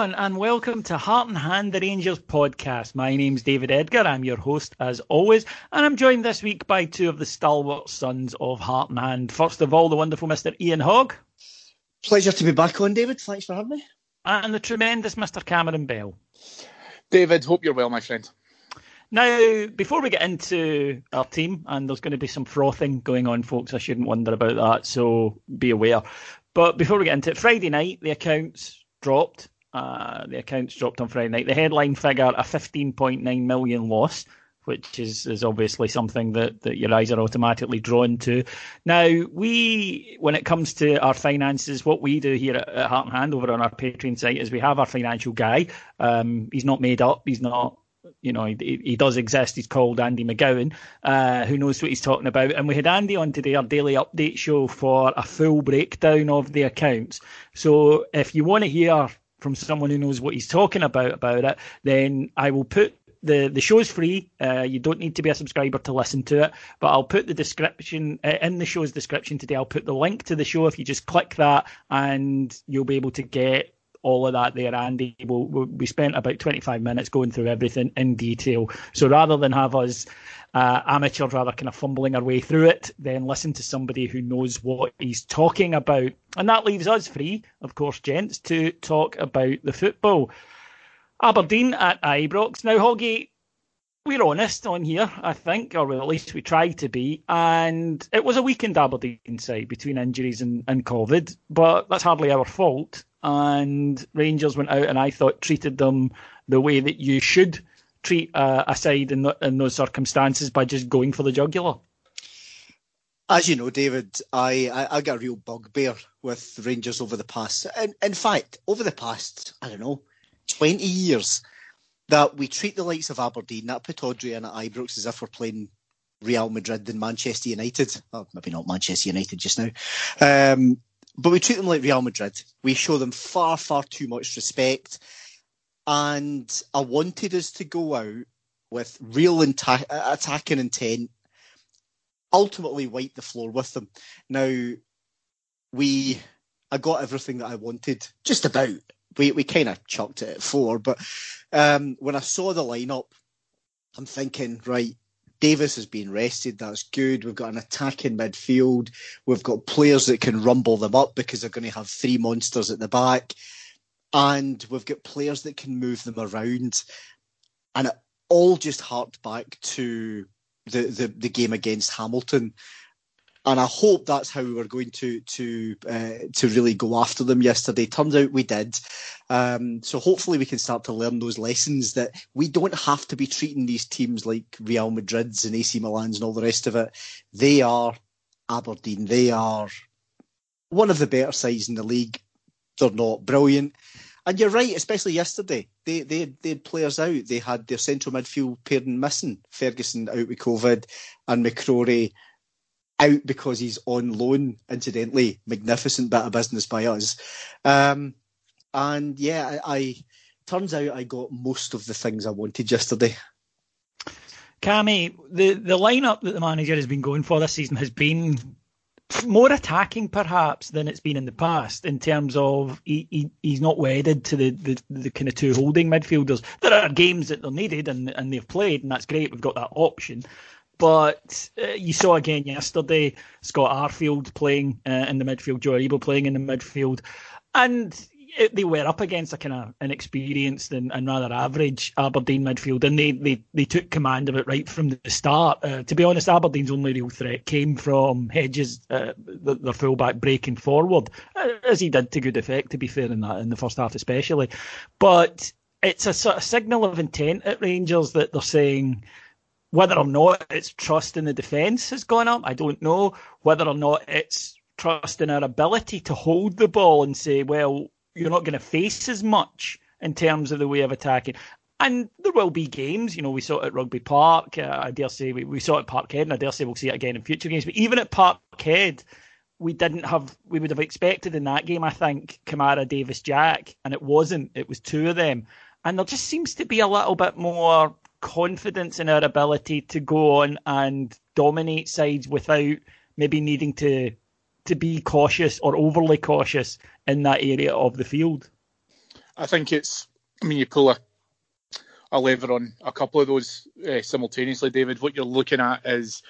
Everyone, and welcome to Heart and Hand, the Rangers podcast. My name's David Edgar. I'm your host, as always, and I'm joined this week by two of the stalwart sons of Heart and Hand. First of all, the wonderful Mr. Ian Hogg. Pleasure to be back on, David. Thanks for having me. And the tremendous Mr. Cameron Bell. David, hope you're well, my friend. Now, before we get into our team, and there's going to be some frothing going on, folks, I shouldn't wonder about that, so be aware. But before we get into it, Friday night, the accounts dropped. Uh, the accounts dropped on Friday night. The headline figure, a 15.9 million loss, which is, is obviously something that, that your eyes are automatically drawn to. Now, we, when it comes to our finances, what we do here at, at Heart and Hand over on our Patreon site is we have our financial guy. Um, he's not made up. He's not you know, he, he does exist. He's called Andy McGowan, uh, who knows what he's talking about. And we had Andy on today, our daily update show, for a full breakdown of the accounts. So if you want to hear from someone who knows what he's talking about about it, then I will put the the show's free. Uh, you don't need to be a subscriber to listen to it, but I'll put the description uh, in the show's description today. I'll put the link to the show if you just click that, and you'll be able to get all of that there, Andy. We'll, we spent about 25 minutes going through everything in detail. So rather than have us uh, amateurs rather kind of fumbling our way through it, then listen to somebody who knows what he's talking about. And that leaves us free, of course, gents, to talk about the football. Aberdeen at Ibrox. Now, Hoggy, we're honest on here, I think, or at least we try to be. And it was a weakened Aberdeen side between injuries and, and COVID, but that's hardly our fault. And Rangers went out and I thought treated them the way that you should treat uh, a side in, the, in those circumstances by just going for the jugular. As you know, David, I, I, I got a real bugbear with Rangers over the past, in, in fact, over the past, I don't know, 20 years that we treat the likes of Aberdeen, that put Audrey and at Ibrox as if we're playing Real Madrid and Manchester United. Well, maybe not Manchester United just now. Um, but we treat them like Real Madrid. We show them far, far too much respect. and I wanted us to go out with real inta- attacking intent, ultimately wipe the floor with them. Now, we, I got everything that I wanted, just about. We we kind of chucked it at four, but um, when I saw the lineup, I'm thinking, right, Davis has been rested. That's good. We've got an attack in midfield. We've got players that can rumble them up because they're going to have three monsters at the back. And we've got players that can move them around. And it all just harked back to the, the, the game against Hamilton and I hope that's how we were going to to uh, to really go after them yesterday. Turns out we did. Um, so hopefully we can start to learn those lessons that we don't have to be treating these teams like Real Madrid's and AC Milan's and all the rest of it. They are Aberdeen. They are one of the better sides in the league. They're not brilliant. And you're right, especially yesterday. They they they had players out. They had their central midfield pairing missing. Ferguson out with COVID, and McCrorie out because he's on loan, incidentally. Magnificent bit of business by us. Um, and yeah, I, I, turns out I got most of the things I wanted yesterday. Cammy, the, the lineup that the manager has been going for this season has been more attacking perhaps than it's been in the past in terms of he, he he's not wedded to the, the, the kind of two holding midfielders. There are games that they're needed and, and they've played and that's great. We've got that option. But uh, you saw again yesterday Scott Arfield playing uh, in the midfield, Joe Aribo playing in the midfield, and it, they were up against a kind of inexperienced and, and, rather average Aberdeen midfield, and they, they, they took command of it right from the start. Uh, to be honest, Aberdeen's only real threat came from Hedges, uh, the, their fullback breaking forward, uh, as he did to good effect. To be fair, in that in the first half especially, but it's a sort of signal of intent at Rangers that they're saying whether or not it's trust in the defence has gone up, I don't know. Whether or not it's trust in our ability to hold the ball and say, well, you're not going to face as much in terms of the way of attacking. And there will be games, you know, we saw it at Rugby Park. Uh, I dare say we, we saw it at Parkhead, and I dare say we'll see it again in future games. But even at Parkhead, we didn't have, we would have expected in that game, I think, Kamara, Davis, Jack, and it wasn't. It was two of them. And there just seems to be a little bit more confidence in our ability to go on and dominate sides without maybe needing to to be cautious or overly cautious in that area of the field. I think it's. I mean, you pull a a lever on a couple of those uh, simultaneously, David. What you're looking at is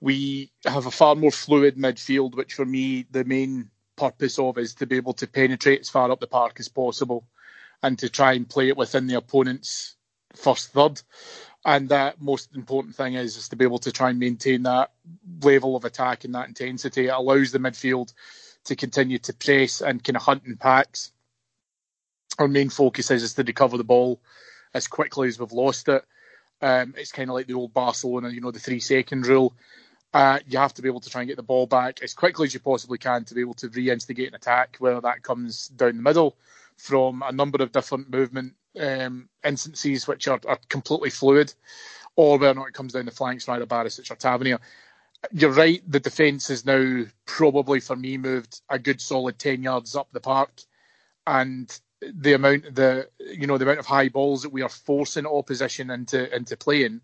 we have a far more fluid midfield, which for me the main purpose of is to be able to penetrate as far up the park as possible and to try and play it within the opponent's first third. And that most important thing is is to be able to try and maintain that level of attack and that intensity. It allows the midfield to continue to press and kind of hunt in packs. Our main focus is, is to recover the ball as quickly as we've lost it. Um, it's kind of like the old Barcelona, you know, the three second rule. Uh, you have to be able to try and get the ball back as quickly as you possibly can to be able to re-instigate an attack, whether that comes down the middle from a number of different movement um, instances which are, are, completely fluid, or whether or not it comes down the flanks from either Barisic or Tavernier. You're right, the defence is now probably for me moved a good solid ten yards up the park, and the amount the you know the amount of high balls that we are forcing opposition into into playing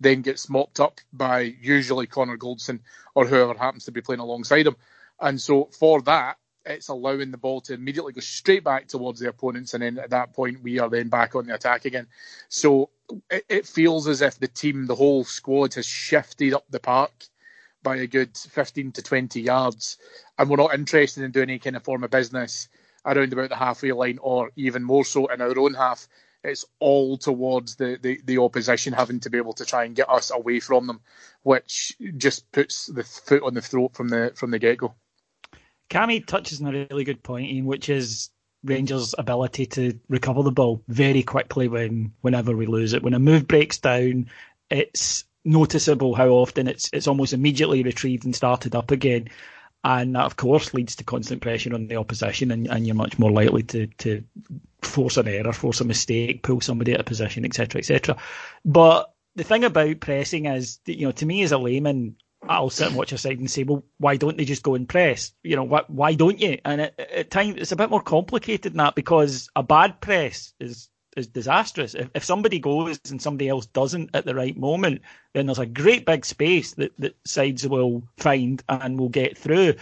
then gets mopped up by usually Connor Goldson or whoever happens to be playing alongside him. And so for that, it's allowing the ball to immediately go straight back towards the opponents, and then at that point we are then back on the attack again. So it, it feels as if the team, the whole squad, has shifted up the park by a good 15 to 20 yards, and we're not interested in doing any kind of form of business around about the halfway line, or even more so in our own half. It's all towards the, the, the opposition having to be able to try and get us away from them, which just puts the foot on the throat from the from the get go. Cammy touches on a really good point, Ian, which is Rangers' ability to recover the ball very quickly when whenever we lose it. When a move breaks down, it's noticeable how often it's it's almost immediately retrieved and started up again. And that, of course, leads to constant pressure on the opposition, and, and you're much more likely to, to force an error, force a mistake, pull somebody out of position, etc., etc. But the thing about pressing is, you know, to me as a layman, I'll sit and watch a side and say, well, why don't they just go and press? You know, why don't you? And at, at times it's a bit more complicated than that because a bad press is is disastrous. If, if somebody goes and somebody else doesn't at the right moment, then there's a great big space that, that sides will find and will get through.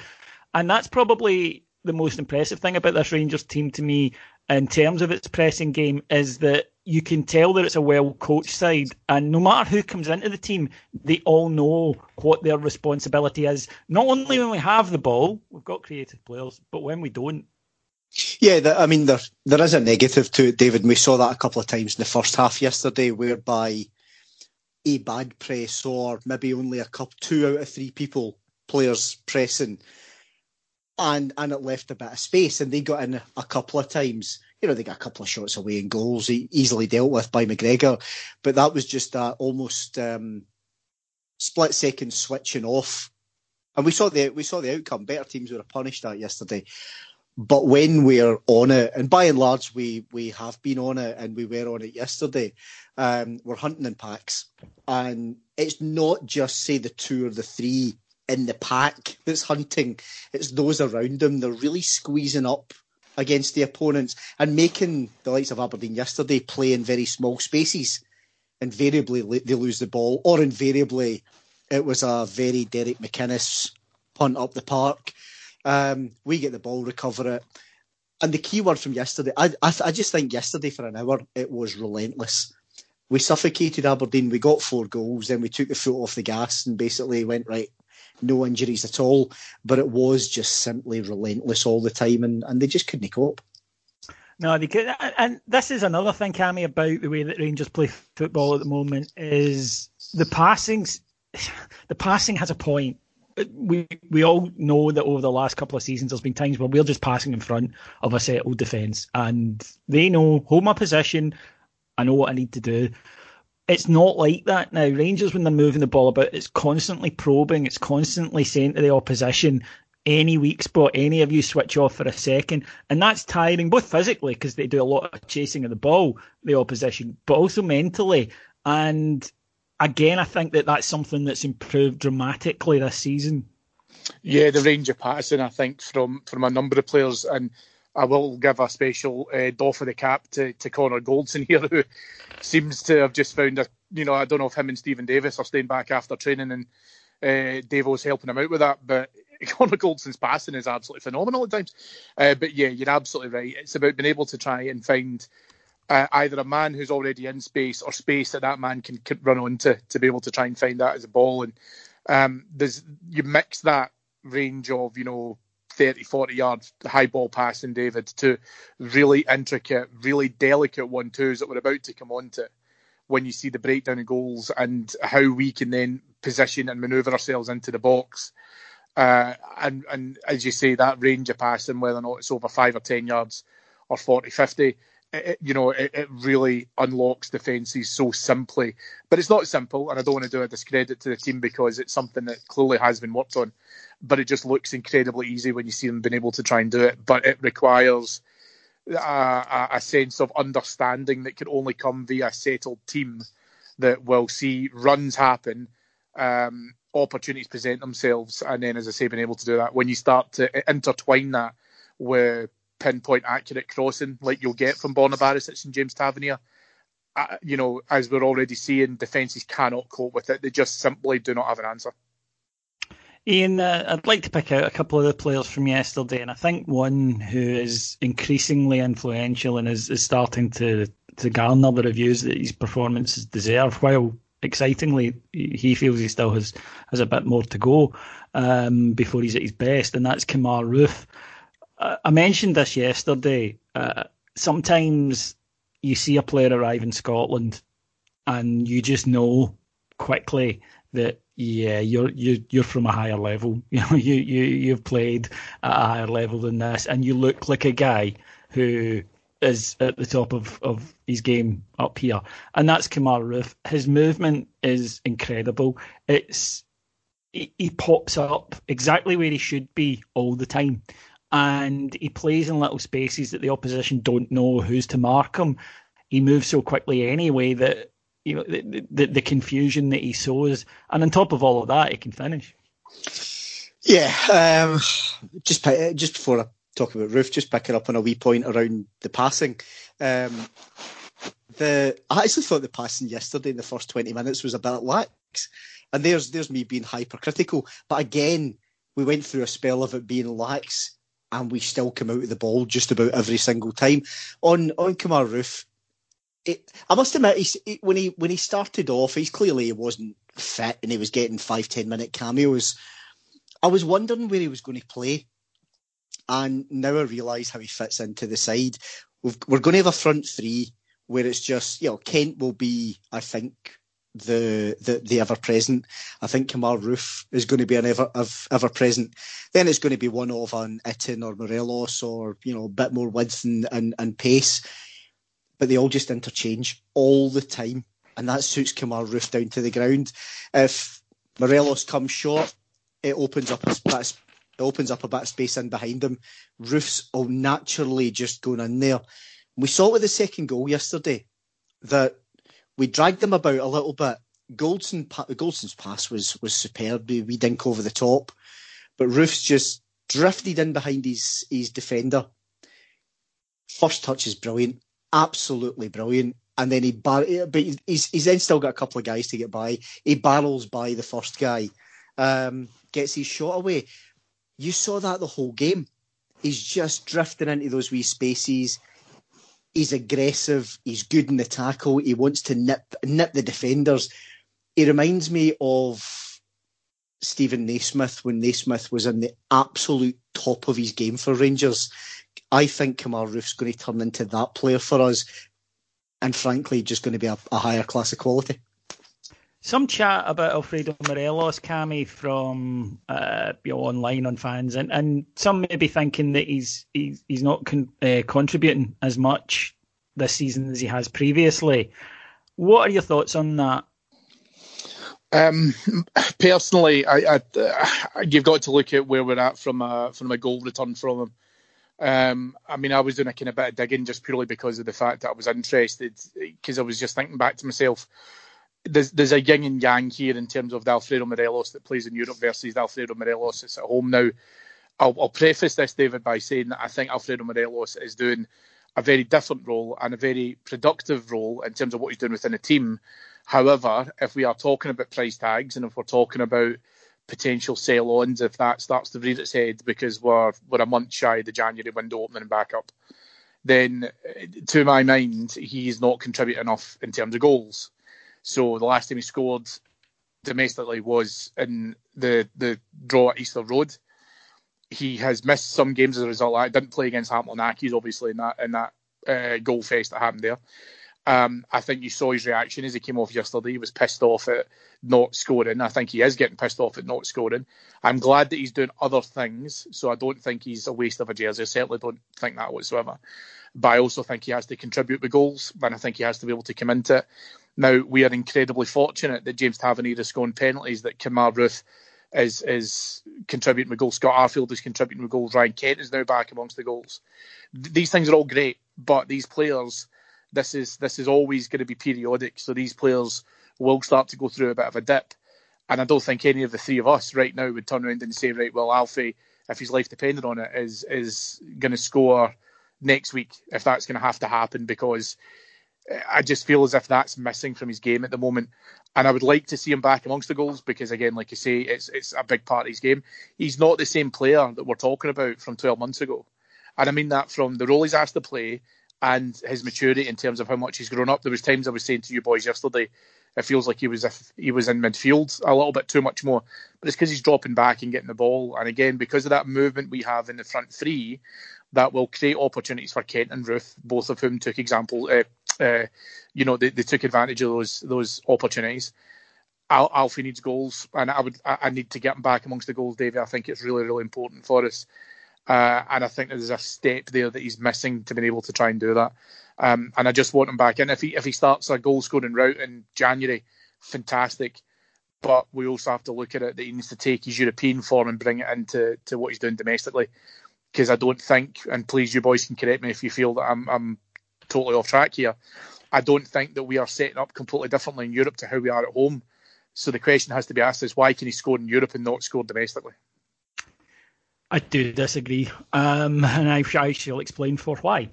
And that's probably the most impressive thing about this Rangers team to me in terms of its pressing game is that you can tell that it's a well coached side, and no matter who comes into the team, they all know what their responsibility is. Not only when we have the ball, we've got creative players, but when we don't. Yeah, the, I mean, there there is a negative to it, David. We saw that a couple of times in the first half yesterday, whereby a bad press or maybe only a couple, two out of three people, players pressing, and and it left a bit of space, and they got in a couple of times. You know, they got a couple of shots away and goals easily dealt with by McGregor, but that was just a almost um, split second switching off, and we saw the we saw the outcome. Better teams would have punished that yesterday. But when we're on it, and by and large we we have been on it, and we were on it yesterday, um, we're hunting in packs, and it's not just say the two or the three in the pack that's hunting; it's those around them. They're really squeezing up against the opponents and making the likes of Aberdeen yesterday play in very small spaces. Invariably, they lose the ball, or invariably, it was a very Derek McInnes punt up the park um, we get the ball, recover it. And the key word from yesterday, I, I, I just think yesterday for an hour, it was relentless. We suffocated Aberdeen, we got four goals, then we took the foot off the gas and basically went, right, no injuries at all. But it was just simply relentless all the time, and, and they just couldn't cope. No, they could, and this is another thing, Cammy, about the way that Rangers play football at the moment is the passings. The passing has a point we we all know that over the last couple of seasons there's been times where we're just passing in front of a settled defence and they know hold my position, I know what I need to do. It's not like that now. Rangers when they're moving the ball about, it's constantly probing, it's constantly saying to the opposition, any weak spot, any of you switch off for a second, and that's tiring both physically because they do a lot of chasing of the ball, the opposition, but also mentally. And again, I think that that's something that's improved dramatically this season. Yeah, the range of passing, I think, from from a number of players, and I will give a special uh, doff of the cap to, to Connor Goldson here, who seems to have just found a, you know, I don't know if him and Stephen Davis are staying back after training and uh, Davo's helping him out with that, but Connor Goldson's passing is absolutely phenomenal at times. Uh, but yeah, you're absolutely right. It's about being able to try and find uh, either a man who's already in space or space that that man can, can run onto to be able to try and find that as a ball. And um, there's you mix that range of you know 30, 40 yards high ball passing, David, to really intricate, really delicate one twos that we're about to come on to when you see the breakdown of goals and how we can then position and manoeuvre ourselves into the box. Uh, and, and as you say, that range of passing, whether or not it's over five or 10 yards or 40, 50, it, you know, it, it, really unlocks defences so simply. But it's not simple, and I don't want to do a discredit to the team because it's something that clearly has been worked on. But it just looks incredibly easy when you see them being able to try and do it. But it requires a, a sense of understanding that can only come via a settled team that will see runs happen, um, opportunities present themselves, and then, as I say, being able to do that. When you start to intertwine that with pinpoint accurate crossing like you'll get from Borna Barisic and James Tavernier. Uh, you know, as we're already seeing, defences cannot cope with it. They just simply do not have an answer. Ian, uh, I'd like to pick out a couple of the players from yesterday, and I think one who is increasingly influential and is, is starting to, to garner the reviews that his performances deserve, while excitingly he feels he still has, has a bit more to go um, before he's at his best, and that's Kemar I mentioned this yesterday. Uh, sometimes you see a player arrive in Scotland, and you just know quickly that yeah, you're you you're from a higher level. You know, you you you've played at a higher level than this, and you look like a guy who is at the top of, of his game up here, and that's Kemar Roofe. His movement is incredible. It's he, he pops up exactly where he should be all the time and he plays in little spaces that the opposition don't know who's to mark him. He moves so quickly anyway that you know the, the, the confusion that he sows, and on top of all of that, he can finish. Yeah, um, just just before I talk about Roofe, just picking up on a wee point around the passing. Um, the I actually thought the passing yesterday in the first twenty minutes was a bit lax, and there's there's me being hypercritical. But again, we went through a spell of it being lax, and we still come out of the ball just about every single time. On on Kemar Roofe, it, I must admit, he, when he when he started off, he's clearly he wasn't fit and he was getting five ten minute cameos. I was wondering where he was going to play, and now I realise how he fits into the side. we are going to have a front three where it's just you know Kent will be, I think, the the, the ever present. I think Kemar Roofe is going to be an ever ever present. Then it's going to be one of an Itten or Morelos or you know a bit more width and, and, and pace. But they all just interchange all the time, and that suits Kemar Roofe down to the ground. If Morelos comes short, it opens up a bit, it opens up a bit of space in behind him. Roofe's all naturally just going in there. We saw it with the second goal yesterday that we dragged them about a little bit. Goldson, Goldson's pass was was superb. We, dink over the top, but Roofe's just drifted in behind his his defender. First touch is brilliant, absolutely brilliant. And then he bar- but he's he's then still got a couple of guys to get by. He barrels by the first guy, um, gets his shot away. You saw that the whole game. He's just drifting into those wee spaces he's aggressive, he's good in the tackle, he wants to nip nip the defenders. He reminds me of Stephen Naismith when Naismith was in the absolute top of his game for Rangers. I think Kemar Roofe's going to turn into that player for us, and frankly, just going to be a, a higher class of quality. Some chat about Alfredo Morelos, Cammy, from uh, you know, online on fans, and, and some may be thinking that he's he's, he's not con- uh, contributing as much this season as he has previously. What are your thoughts on that? Um, personally, I, I, uh, you've got to look at where we're at from a from a goal return from him. Um, I mean, I was doing a kind of bit of digging just purely because of the fact that I was interested, because I was just thinking back to myself there's there's a yin and yang here in terms of the Alfredo Morelos that plays in Europe versus the Alfredo Morelos that's at home now. I'll, I'll, preface this, David, by saying that I think Alfredo Morelos is doing a very different role and a very productive role in terms of what he's doing within the team. However, if we are talking about price tags and if we're talking about potential sell-ons, if that starts to rear its head because we're we're a month shy of the January window opening back up, then to my mind, he's not contributing enough in terms of goals. So the last time he scored domestically was in the the draw at Easter Road. He has missed some games as a result. I didn't play against Hamilton Accies, obviously, in that in that uh, goal fest that happened there. Um, I think you saw his reaction as he came off yesterday. He was pissed off at not scoring. I think he is getting pissed off at not scoring. I'm glad that he's doing other things, so I don't think he's a waste of a jersey. I certainly don't think that whatsoever. But I also think he has to contribute with goals, and I think he has to be able to come into it. Now we are incredibly fortunate that James Tavernier is scoring penalties, that Kemar Roofe is is contributing with goals, Scott Arfield is contributing with goals, Ryan Kent is now back amongst the goals. These things are all great, but these players, this is this is always going to be periodic. So these players will start to go through a bit of a dip, and I don't think any of the three of us right now would turn around and say, right, well, Alfie, if his life depended on it, is is going to score next week if that's going to have to happen because I just feel as if that's missing from his game at the moment. And I would like to see him back amongst the goals because, again, like you say, it's it's a big part of his game. He's not the same player that we're talking about from 12 months ago. And I mean that from the role he's asked to play and his maturity in terms of how much he's grown up. There was times I was saying to you boys yesterday, it feels like he was if he was in midfield a little bit too much more. But it's because he's dropping back and getting the ball. And again, because of that movement we have in the front three, that will create opportunities for Kent and Roofe, both of whom took example, uh, uh, you know, they, they took advantage of those those opportunities. Al- Alfie needs goals, and I would I need to get him back amongst the goals, David. I think it's really really important for us, uh, and I think there's a step there that he's missing to be able to try and do that. Um, and I just want him back in. If he if he starts a goal scoring route in January, fantastic. But we also have to look at it that he needs to take his European form and bring it into to what he's doing domestically. Because I don't think, and please, you boys can correct me if you feel that I'm, I'm totally off track here. I don't think that we are setting up completely differently in Europe to how we are at home. So the question has to be asked is why can he score in Europe and not score domestically? I do disagree, um, and I, I shall explain for why.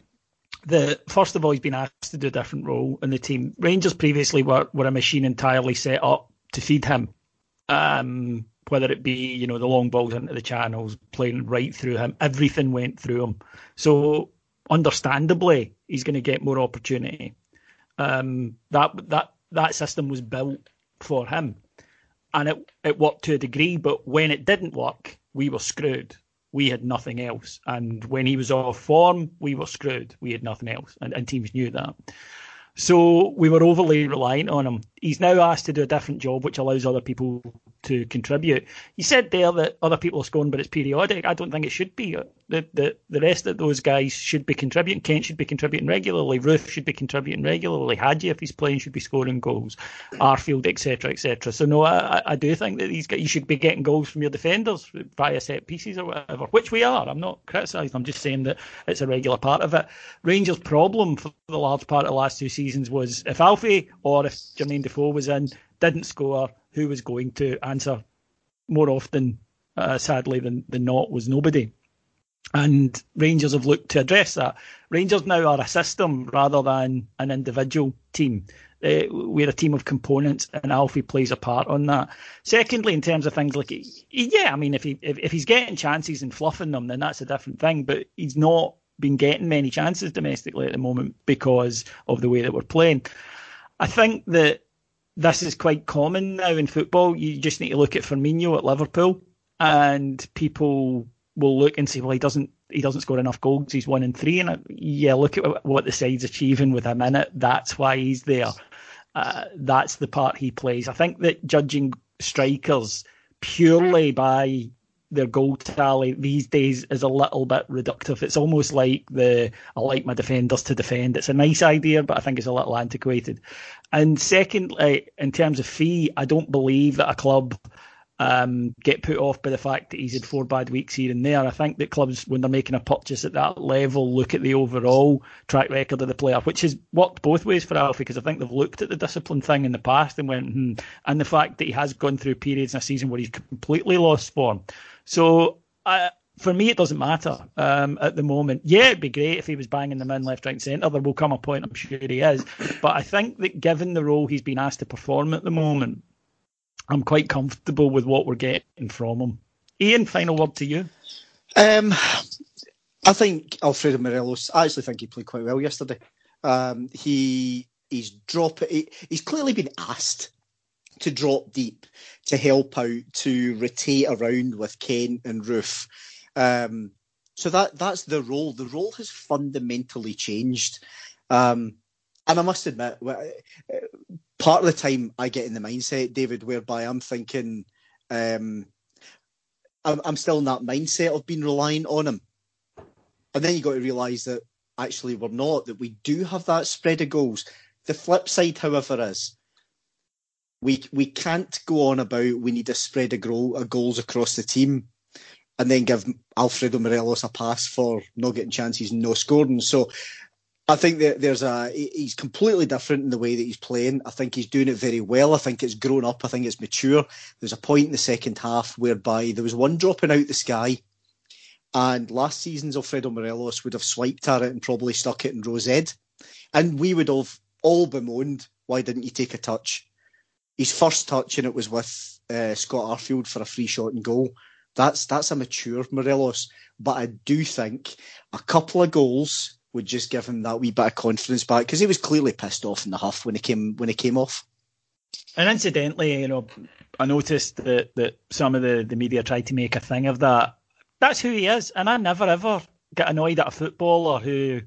the first of all, he's been asked to do a different role in the team. Rangers previously were, were a machine entirely set up to feed him. Um, whether it be, you know, the long balls into the channels, playing right through him, everything went through him. So understandably, he's going to get more opportunity. Um, that that that system was built for him, and it it worked to a degree. But when it didn't work, we were screwed we had nothing else. And when he was off form, we were screwed. We had nothing else, and, and teams knew that. So we were overly reliant on him. He's now asked to do a different job, which allows other people to contribute. You said there that other people are scoring, but it's periodic. I don't think it should be. The, the the rest of those guys should be contributing. Kent should be contributing regularly. Roofe should be contributing regularly. Hagi, if he's playing, should be scoring goals. Arfield, etc., etc. So no, I, I do think that these guys you should be getting goals from your defenders via set pieces or whatever, which we are. I'm not criticising. I'm just saying that it's a regular part of it. Rangers' problem for the large part of the last two seasons was if Alfie or if Jermaine Defoe was in, didn't score who was going to answer more often, uh, sadly than, than not, was nobody. And Rangers have looked to address that. Rangers now are a system rather than an individual team. Uh, we're a team of components, and Alfie plays a part on that. Secondly, in terms of things like, yeah, I mean, if he if, if he's getting chances and fluffing them, then that's a different thing. But he's not been getting many chances domestically at the moment because of the way that we're playing. I think that this is quite common now in football. You just need to look at Firmino at Liverpool, and people will look and say, "Well, he doesn't he doesn't score enough goals. He's one in three. And yeah, look at what the side's achieving with him in it. That's why he's there. Uh, that's the part he plays. I think that judging strikers purely by their goal tally these days is a little bit reductive. It's almost like the I like my defenders to defend. It's a nice idea, but I think it's a little antiquated. And secondly, in terms of fee, I don't believe that a club um, get put off by the fact that he's had four bad weeks here and there. I think that clubs, when they're making a purchase at that level, look at the overall track record of the player, which has worked both ways for Alfie, because I think they've looked at the discipline thing in the past and went, hmm, and the fact that he has gone through periods in a season where he's completely lost form. So uh, for me, it doesn't matter um, at the moment. Yeah, it'd be great if he was banging them in left, right, centre. There will come a point, I'm sure he is. But I think that given the role he's been asked to perform at the moment, I'm quite comfortable with what we're getting from him. Ian, final word to you. Um, I think Alfredo Morelos. I actually think he played quite well yesterday. Um, he he's dropping. He, he's clearly been asked to drop deep, to help out, to rotate around with Kent and Roofe. Um, so that that's the role. The role has fundamentally changed. Um, and I must admit, part of the time I get in the mindset, David, whereby I'm thinking, um, I'm, I'm still in that mindset of being reliant on him. And then you got to realise that actually we're not, that we do have that spread of goals. The flip side, however, is we we can't go on about we need a spread of, goal, of goals across the team and then give Alfredo Morelos a pass for not getting chances and no scoring. So I think that there's a he's completely different in the way that he's playing. I think he's doing it very well. I think it's grown up. I think it's mature. There's a point in the second half whereby there was one dropping out the sky, and last season's Alfredo Morelos would have swiped at it and probably stuck it in Rose Ed, and we would have all bemoaned, "Why didn't you take a touch?" His first touch and it was with uh, Scott Arfield for a free shot and goal. That's that's a mature Morelos, but I do think a couple of goals would just give him that wee bit of confidence back because he was clearly pissed off in the huff when he came when he came off. And incidentally, you know, I noticed that that some of the, the media tried to make a thing of that. That's who he is, and I never ever get annoyed at a footballer who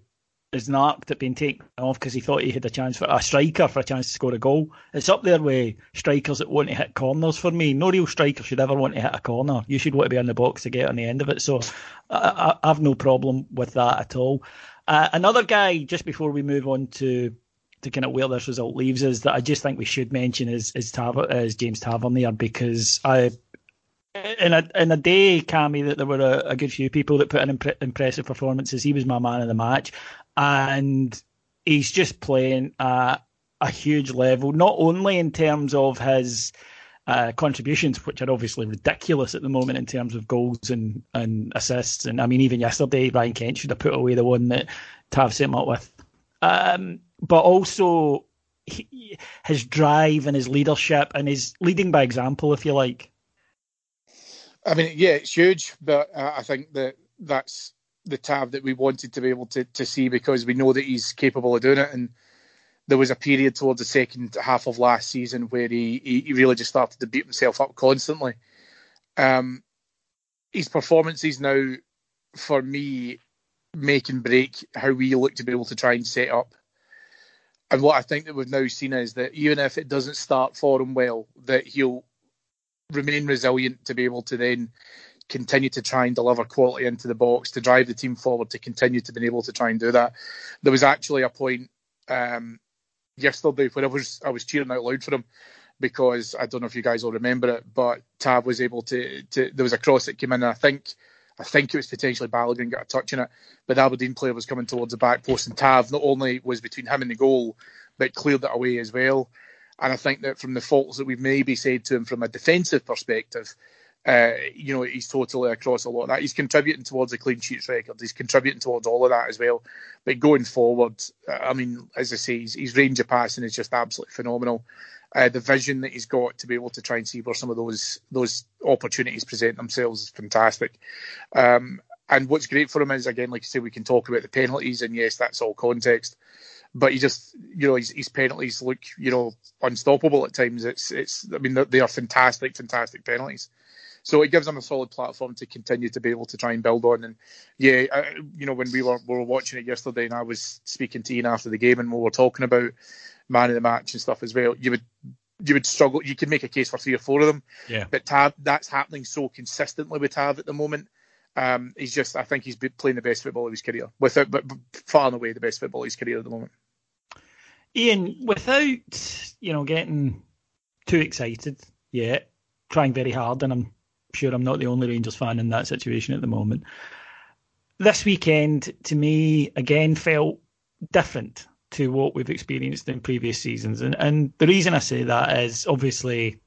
is narked at being taken off because he thought he had a chance for a striker for a chance to score a goal. It's up there with strikers that want to hit corners for me. No real striker should ever want to hit a corner. You should want to be on the box to get on the end of it. So I, I have no problem with that at all. Uh, another guy, just before we move on to to kind of where this result leaves us, that I just think we should mention is is, Tav- is James Tavernier because I in a in a day, Cammy, that there were a, a, good few people that put in impre- impressive performances. He was my man of the match, and he's just playing at a huge level, not only in terms of his uh, contributions, which are obviously ridiculous at the moment in terms of goals and, and assists. And I mean, even yesterday, Ryan Kent should have put away the one that Tav set him up with. Um, but also he, his drive and his leadership and his leading by example, if you like. I mean, yeah, it's huge, but uh, I think that that's the Tav that we wanted to be able to, to see because we know that he's capable of doing it. And there was a period towards the second half of last season where he, he really just started to beat himself up constantly. Um, his performances now, for me, make and break how we look to be able to try and set up. And what I think that we've now seen is that even if it doesn't start for him well, that he'll remain resilient to be able to then continue to try and deliver quality into the box, to drive the team forward, to continue to be able to try and do that. There was actually a point um, yesterday when I was I was cheering out loud for him because I don't know if you guys will remember it, but Tav was able to, to there was a cross that came in. And I think I think it was potentially Balogun got a touch in it, but the Aberdeen player was coming towards the back post, and Tav not only was between him and the goal, but cleared it away as well. And I think that from the faults that we've maybe said to him from a defensive perspective, uh, you know, he's totally across a lot of that. He's contributing towards the clean sheets record. He's contributing towards all of that as well. But going forward, I mean, as I say, his, his range of passing is just absolutely phenomenal. Uh, the vision that he's got to be able to try and see where some of those those opportunities present themselves is fantastic. Um, and what's great for him is, again, like I say, we can talk about the penalties, and yes, that's all context. But he just, you know, his, his penalties look, you know, unstoppable at times. It's, it's. I mean, they are fantastic, fantastic penalties. So it gives them a solid platform to continue to be able to try and build on. And yeah, I, you know, when we were we were watching it yesterday, and I was speaking to Ian after the game, and we were talking about man of the match and stuff as well. You would you would struggle. You could make a case for three or four of them. Yeah. But Tav, that's happening so consistently with Tav at the moment. Um, he's just, I think he's playing the best football of his career, without, but far and away the best football of his career at the moment. Ian, without you know getting too excited yet, trying very hard, and I'm sure I'm not the only Rangers fan in that situation at the moment. This weekend, to me, again felt different to what we've experienced in previous seasons. And, and the reason I say that is obviously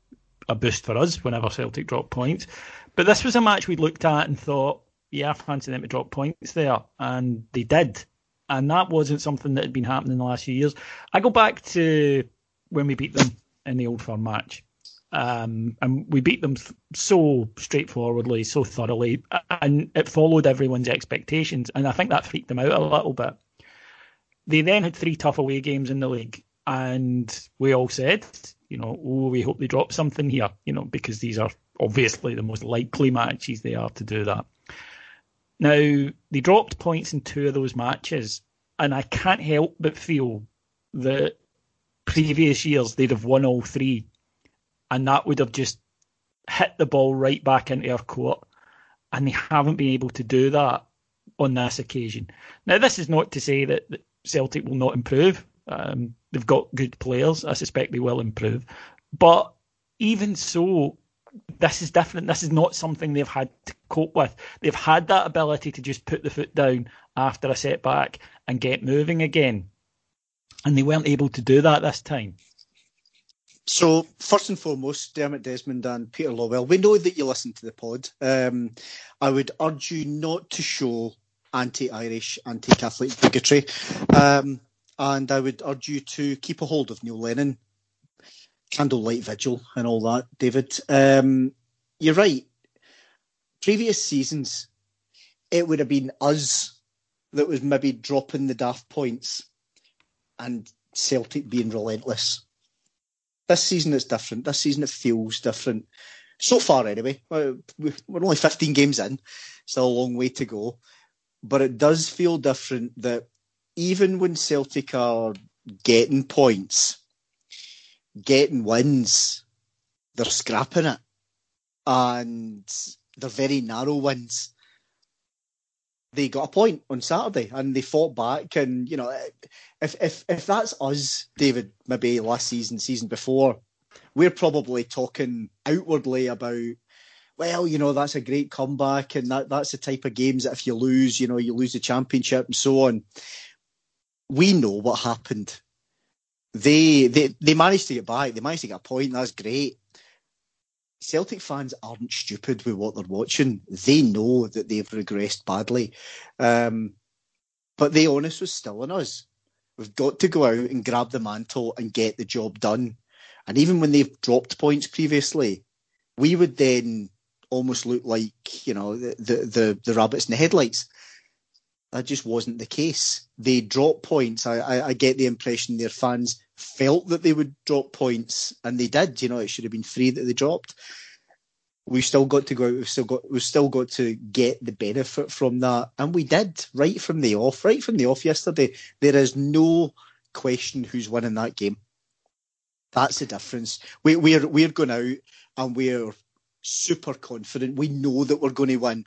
a boost for us whenever Celtic drop points. But this was a match we looked at and thought, yeah, I fancy them to drop points there. And they did. And that wasn't something that had been happening in the last few years. I go back to when we beat them in the Old Firm match. Um, and we beat them so straightforwardly, so thoroughly, and it followed everyone's expectations. And I think that freaked them out a little bit. They then had three tough away games in the league, and we all said, you know, oh, we hope they drop something here, you know, because these are obviously the most likely matches they are to do that. Now, they dropped points in two of those matches, and I can't help but feel that previous years they'd have won all three and that would have just hit the ball right back into our court. And they haven't been able to do that on this occasion. Now, this is not to say that, Celtic will not improve. Um, they've got good players. I suspect they will improve. But even so, this is different. This is not something they've had to cope with. They've had that ability to just put the foot down after a setback and get moving again. And they weren't able to do that this time. So, first and foremost, Dermot Desmond and Peter Lawwell, we know that you listen to the pod. Um, I would urge you not to show anti Irish, anti Catholic bigotry. Um, and I would urge you to keep a hold of Neil Lennon, candlelight vigil, and all that, David. Um, you're right. Previous seasons, it would have been us that was maybe dropping the daft points and Celtic being relentless this season is different. This season it feels different. So far, anyway. We're only 15 games in, still a long way to go. But it does feel different that even when Celtic are getting points, getting wins, they're scrapping it. And they're very narrow wins they got a point on Saturday and they fought back. And you know, if if if that's us, David, maybe last season, season before, we're probably talking outwardly about. Well, you know that's a great comeback, and that, that's the type of games that if you lose, you know you lose the championship and so on. We know what happened. They they they managed to get back. They managed to get a point. That's great. Celtic fans aren't stupid with what they're watching. They know that they've regressed badly. Um, but the onus was still on us. We've got to go out and grab the mantle and get the job done. And even when they've dropped points previously, we would then almost look like, you know, the, the, the, the rabbits in the headlights. That just wasn't the case. They dropped points. I, I, I get the impression their fans felt that they would drop points, and they did. You know, it should have been three that they dropped. We've still got to go out. We've still got. We've still got to get the benefit from that, and we did right from the off. Right from the off yesterday, there is no question who's winning that game. That's the difference. We, we're we're going out and we're super confident. We know that we're going to win.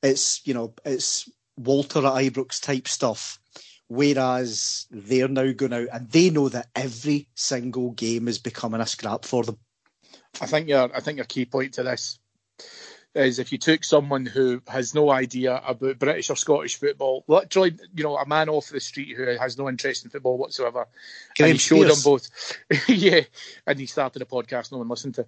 It's you know it's Walter at Ibrox type stuff. Whereas they're now going out and they know that every single game is becoming a scrap for them. I think your I think your key point to this is if you took someone who has no idea about British or Scottish football, literally, you know, a man off the street who has no interest in football whatsoever, Graham and he showed them both, yeah, and he started a podcast no one listened to.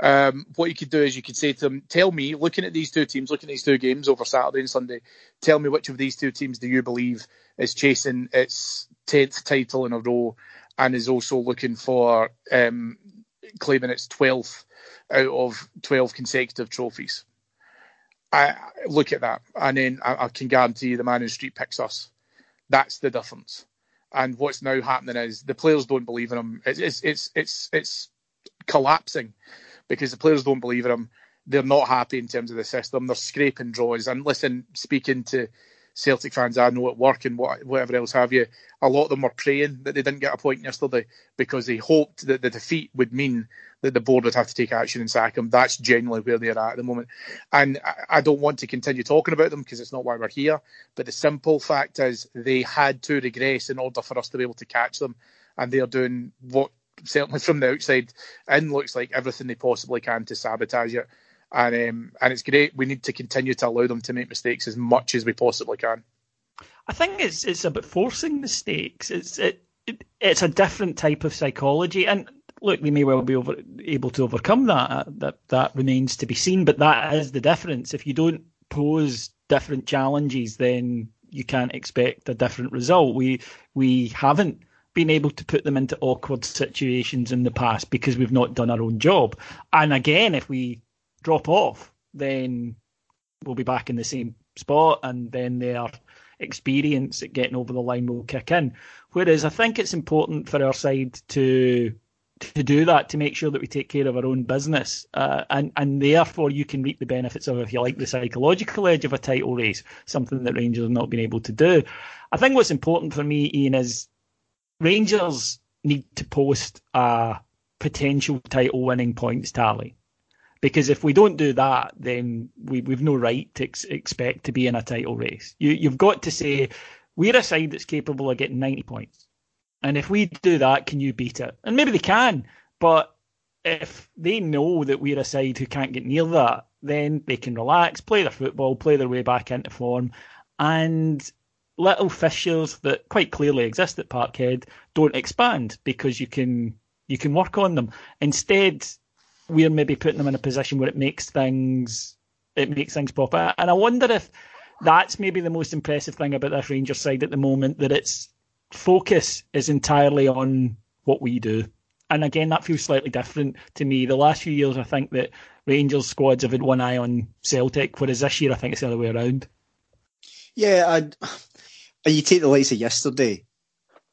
Um, what you could do is you could say to them, tell me, looking at these two teams, looking at these two games over Saturday and Sunday, tell me which of these two teams do you believe is chasing its 10th title in a row and is also looking for um, claiming its 12th out of 12 consecutive trophies. I look at that, and then I, I can guarantee you the man in the street picks us. That's the difference. And what's now happening is the players don't believe in him. It's it's it's it's, it's collapsing because the players don't believe in him. They're not happy in terms of the system. They're scraping draws. And listen, speaking to Celtic fans I know at work and what, whatever else have you, a lot of them were praying that they didn't get a point yesterday because they hoped that the defeat would mean that the board would have to take action and sack him. That's genuinely where they're at at the moment. And I, I don't want to continue talking about them because it's not why we're here. But the simple fact is they had to regress in order for us to be able to catch them. And they're doing what certainly from the outside in looks like everything they possibly can to sabotage it. And um, and it's great. We need to continue to allow them to make mistakes as much as we possibly can. I think it's it's about forcing mistakes. It's it, it it's a different type of psychology, and look, they may well be over, able to overcome that. That that remains to be seen. But that is the difference. If you don't pose different challenges, then you can't expect a different result. We we haven't been able to put them into awkward situations in the past because we've not done our own job. And again, if we drop off, then we'll be back in the same spot, and then their experience at getting over the line will kick in. Whereas I think it's important for our side to to do that to make sure that we take care of our own business, uh, and and therefore you can reap the benefits of, if you like, the psychological edge of a title race, something that Rangers have not been able to do. I think what's important for me, Ian, is Rangers need to post a potential title winning points tally. Because if we don't do that, then we, we've no right to ex- expect to be in a title race. You, you've got to say, we're a side that's capable of getting 90 points. And if we do that, can you beat it? And maybe they can, but if they know that we're a side who can't get near that, then they can relax, play their football, play their way back into form, and little fissures that quite clearly exist at Parkhead don't expand because you can you can work on them. Instead, we're maybe putting them in a position where it makes things it makes things pop out. And I wonder if that's maybe the most impressive thing about this Rangers side at the moment that its focus is entirely on what we do. And again, that feels slightly different to me. The last few years, I think that Rangers squads have had one eye on Celtic, whereas this year, I think it's the other way around. Yeah, I, you take the likes of yesterday,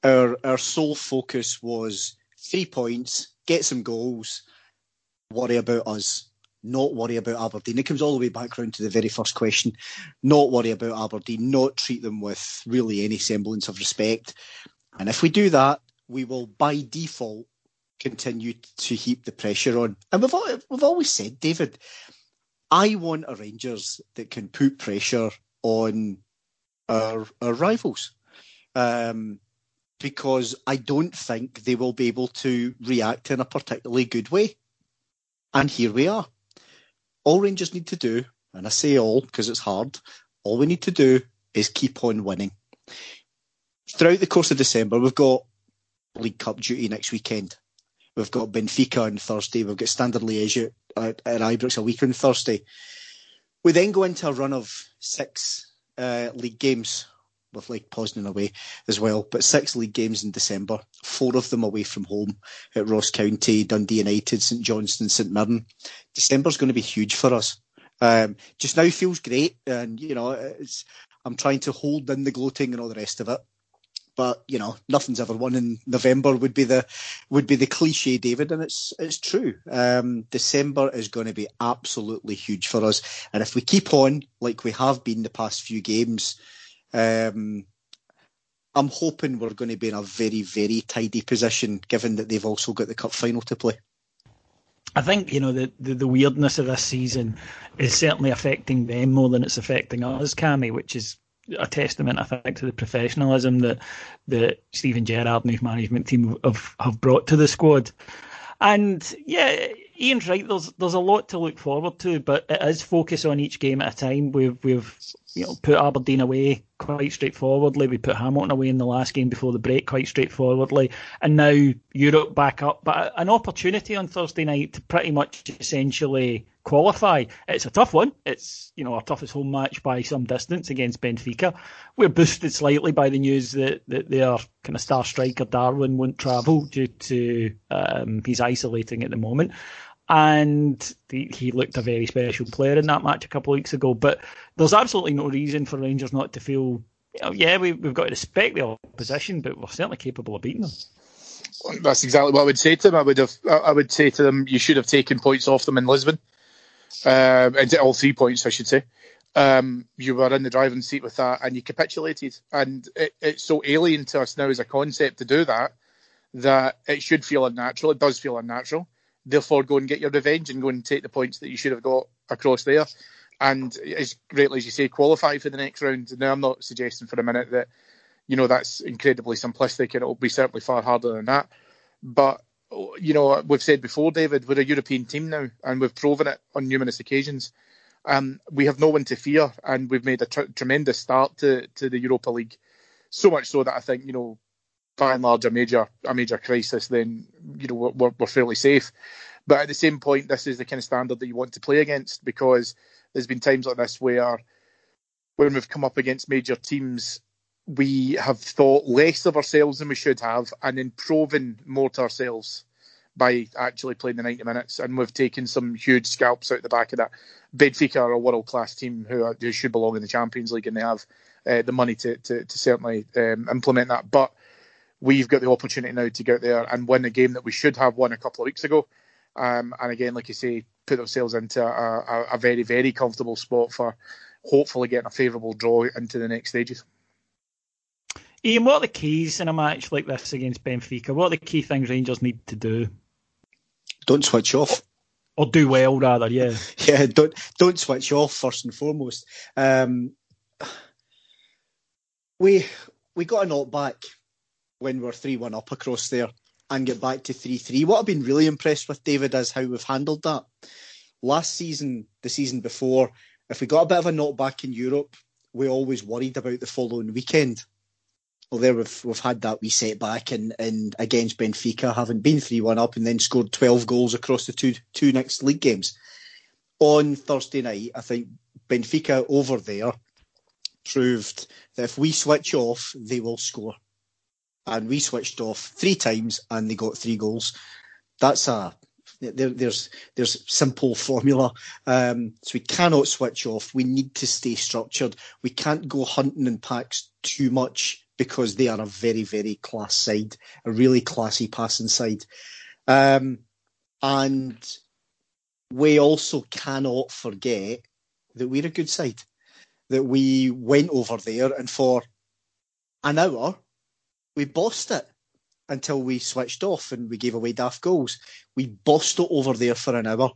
our our sole focus was three points, get some goals, worry about us, not worry about Aberdeen. It comes all the way back round to the very first question. Not worry about Aberdeen, not treat them with really any semblance of respect. And if we do that, we will by default continue to heap the pressure on. And we've we've always said, David, I want a Rangers that can put pressure on our, our rivals. Um, because I don't think they will be able to react in a particularly good way. And here we are. All Rangers need to do, and I say all because it's hard, all we need to do is keep on winning. Throughout the course of December, we've got League Cup duty next weekend. We've got Benfica on Thursday. We've got Standard Liège at, at Ibrox a week on Thursday. We then go into a run of six uh, league games with Lech Poznan away as well, but six league games in December, four of them away from home at Ross County, Dundee United, St Johnstone, St Mirren. December's going to be huge for us. Um, just now feels great, and you know, I'm trying to hold in the gloating and all the rest of it. But you know, nothing's ever won in November would be the would be the cliche, David, and it's it's true. Um, December is going to be absolutely huge for us, and if we keep on like we have been the past few games, um, I'm hoping we're going to be in a very very tidy position, given that they've also got the cup final to play. I think you know the, the, the weirdness of this season is certainly affecting them more than it's affecting us, Cammy, which is a testament, I think, to the professionalism that that Steven Gerrard and his management team have have brought to the squad. And yeah, Ian's right. There's there's a lot to look forward to, but it is focus on each game at a time. We've we've you know put Aberdeen away quite straightforwardly. We put Hamilton away in the last game before the break quite straightforwardly, and now Europe back up. But an opportunity on Thursday night to pretty much essentially qualify. It's a tough one. It's you know our toughest home match by some distance against Benfica. We're boosted slightly by the news that, that their kind of star striker Darwin won't travel due to um, he's isolating at the moment and the, he looked a very special player in that match a couple of weeks ago. But there's absolutely no reason for Rangers not to feel, you know, yeah, we, have got to respect the opposition, but we're certainly capable of beating them. That's exactly what I would say to them. I would have, I would say to them, you should have taken points off them in Lisbon, um, and all three points, I should say. Um, you were in the driving seat with that, and you capitulated. And it, it's so alien to us now as a concept to do that that it should feel unnatural. It does feel unnatural therefore go and get your revenge and go and take the points that you should have got across there. And as greatly as you say, qualify for the next round. Now, I'm not suggesting for a minute that, you know, that's incredibly simplistic and it'll be certainly far harder than that. But, you know, we've said before, David, we're a European team now and we've proven it on numerous occasions. Um, we have no one to fear and we've made a tr- tremendous start to, to the Europa League. So much so that I think, you know, by and large a major a major crisis, then you know we're, we're fairly safe. But at the same point, this is the kind of standard that you want to play against because there's been times like this where when we've come up against major teams, we have thought less of ourselves than we should have, and then proven more to ourselves by actually playing the 90 minutes. And we've taken some huge scalps out the back of that. Benfica are a world class team who, are, who, should belong in the Champions League, and they have uh, the money to, to, to certainly um, implement that. But we've got the opportunity now to go out there and win a game that we should have won a couple of weeks ago. Um, and again, like you say, put ourselves into a, a, a very, very comfortable spot for hopefully getting a favourable draw into the next stages. Ian, what are the keys in a match like this against Benfica? What are the key things Rangers need to do? Don't switch off. Or do well, rather, yeah. yeah, don't don't switch off first and foremost. Um, we we got a knock back when we're 3 1 up across there and get back to 3 3. What I've been really impressed with, David, is how we've handled that. Last season, the season before, if we got a bit of a knockback in Europe, we always worried about the following weekend. Well, there we've we've had that wee setback and and against Benfica, having been three one up and then scored twelve goals across the two two next league games. On Thursday night, I think Benfica over there proved that if we switch off, they will score and we switched off three times and they got three goals. That's a there, there's there's simple formula. Um, so we cannot switch off. We need to stay structured. We can't go hunting in packs too much because they are a very very class side, a really classy passing side, um, and we also cannot forget that we're a good side. That we went over there and for an hour we bossed it until we switched off and we gave away daft goals. We bossed it over there for an hour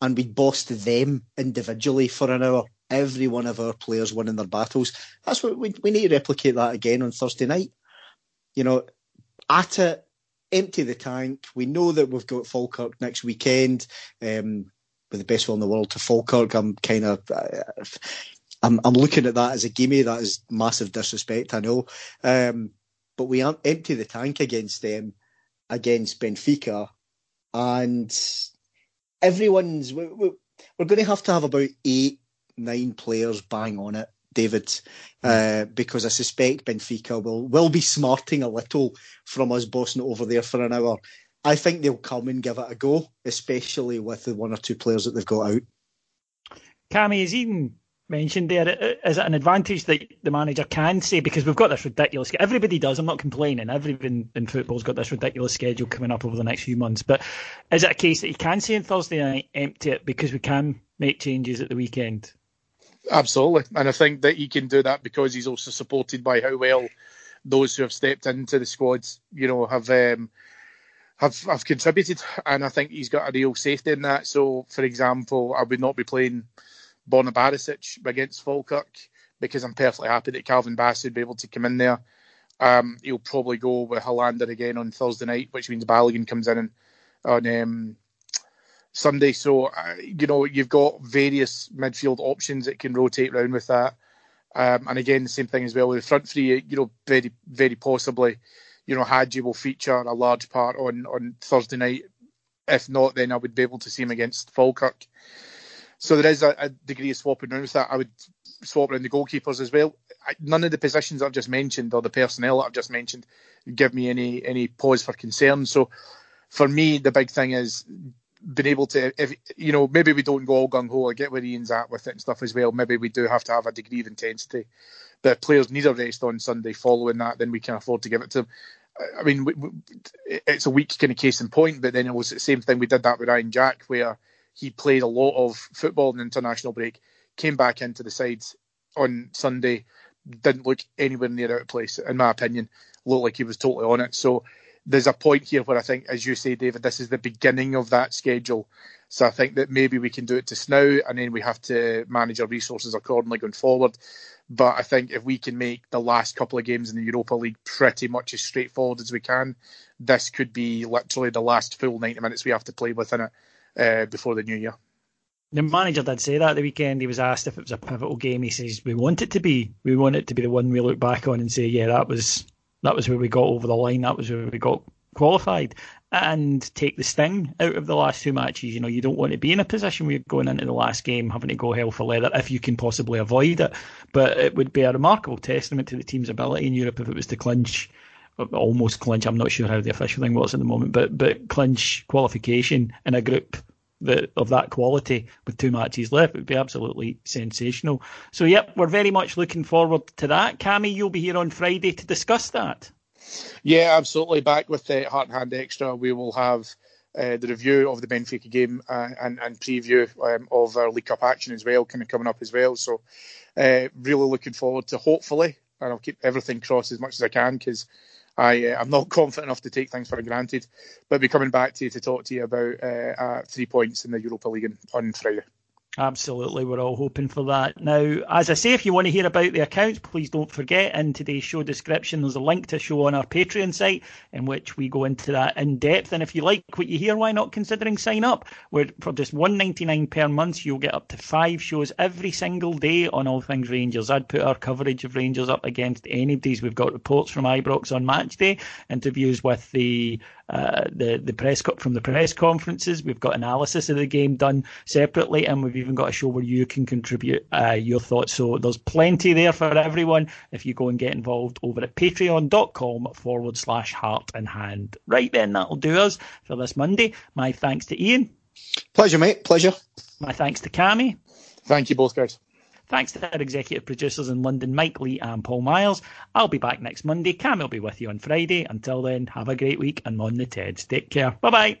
and we bossed them individually for an hour. Every one of our players winning their battles. That's what we, we need to replicate that again on Thursday night. You know, at it, empty the tank. We know that we've got Falkirk next weekend. Um, with the best will in the world to Falkirk, I'm kind of, uh, I'm, I'm looking at that as a gimme. That is massive disrespect, I know. Um, but we empty the tank against them, against Benfica, and everyone's we're, we're going to have to have about eight, nine players bang on it, David, uh, because I suspect Benfica will will be smarting a little from us bossing over there for an hour. I think they'll come and give it a go, especially with the one or two players that they've got out. Cammy, is even mentioned there, is it an advantage that the manager can say because we've got this ridiculous? Everybody does. I'm not complaining. Everyone in football's got this ridiculous schedule coming up over the next few months. But is it a case that he can say on Thursday night, empty it because we can make changes at the weekend? Absolutely, and I think that he can do that because he's also supported by how well those who have stepped into the squads, you know, have. Um, have have contributed, and I think he's got a real safety in that. So, for example, I would not be playing Borna Barisic against Falkirk because I'm perfectly happy that Calvin Bassey would be able to come in there. Um, he'll probably go with Helander again on Thursday night, which means Balogun comes in on um, Sunday. So, uh, you know, you've got various midfield options that can rotate around with that. Um, and again, the same thing as well with the front three, you know, very, very possibly, you know, Hagi will feature a large part on, on Thursday night. If not, then I would be able to see him against Falkirk. So there is a, a degree of swapping around with that. I would swap around the goalkeepers as well. I, none of the positions I've just mentioned or the personnel I've just mentioned give me any any pause for concern. So for me, the big thing is being able to, if you know, maybe we don't go all gung ho. I get where Ian's at with it and stuff as well. Maybe we do have to have a degree of intensity. But players need a rest on Sunday following that, then we can afford to give it to them. I mean, it's a weak kind of case in point, but then it was the same thing. We did that with Ryan Jack, where he played a lot of football in the international break, came back into the sides on Sunday, didn't look anywhere near out of place, in my opinion. Looked like he was totally on it. So there's a point here where I think, as you say, David, this is the beginning of that schedule. So I think that maybe we can do it to now, and then we have to manage our resources accordingly going forward. But I think if we can make the last couple of games in the Europa League pretty much as straightforward as we can, this could be literally the last full 90 minutes we have to play within it uh, before the new year. The manager did say that the weekend. He was asked if it was a pivotal game. He says, "We want it to be. We want it to be the one we look back on and say, yeah, that was that was where we got over the line. That was where we got qualified." And take the sting out of the last two matches. You know, you don't want to be in a position where you're going into the last game having to go hell for leather if you can possibly avoid it. But it would be a remarkable testament to the team's ability in Europe if it was to clinch almost clinch. I'm not sure how the official thing was at the moment, but but clinch qualification in a group that of that quality with two matches left it would be absolutely sensational. So yep, we're very much looking forward to that. Cammy, you'll be here on Friday to discuss that. Yeah, absolutely. Back with the Heart and Hand Extra, we will have. Uh, the review of the Benfica game uh, and, and preview um, of our League Cup action as well, kind of coming up as well. So, uh, really looking forward to hopefully, and I'll keep everything crossed as much as I can because I, uh, I'm not confident enough to take things for granted, but be coming back to you to talk to you about uh, uh, three points in the Europa League on Friday. Absolutely, we're all hoping for that. Now, as I say, if you want to hear about the accounts, please don't forget in today's show description there's a link to show on our Patreon site in which we go into that in depth. And if you like what you hear, why not considering sign up? Where for just one ninety nine per month, you'll get up to five shows every single day on all things Rangers. I'd put our coverage of Rangers up against anybody's. We've got reports from Ibrox on match day, interviews with the uh, the the press co- from the press conferences. We've got analysis of the game done separately, and we've even got a show where you can contribute uh, your thoughts. So there's plenty there for everyone if you go and get involved over at patreon.com forward slash heart and hand. Right then, that'll do us for this Monday. My thanks to Ian. Pleasure, mate. Pleasure. My thanks to Cammy. Thank you both, guys. Thanks to our executive producers in London, Mike Lee and Paul Miles. I'll be back next Monday. Cam will be with you on Friday. Until then, have a great week and on the Teds. Take care. Bye bye.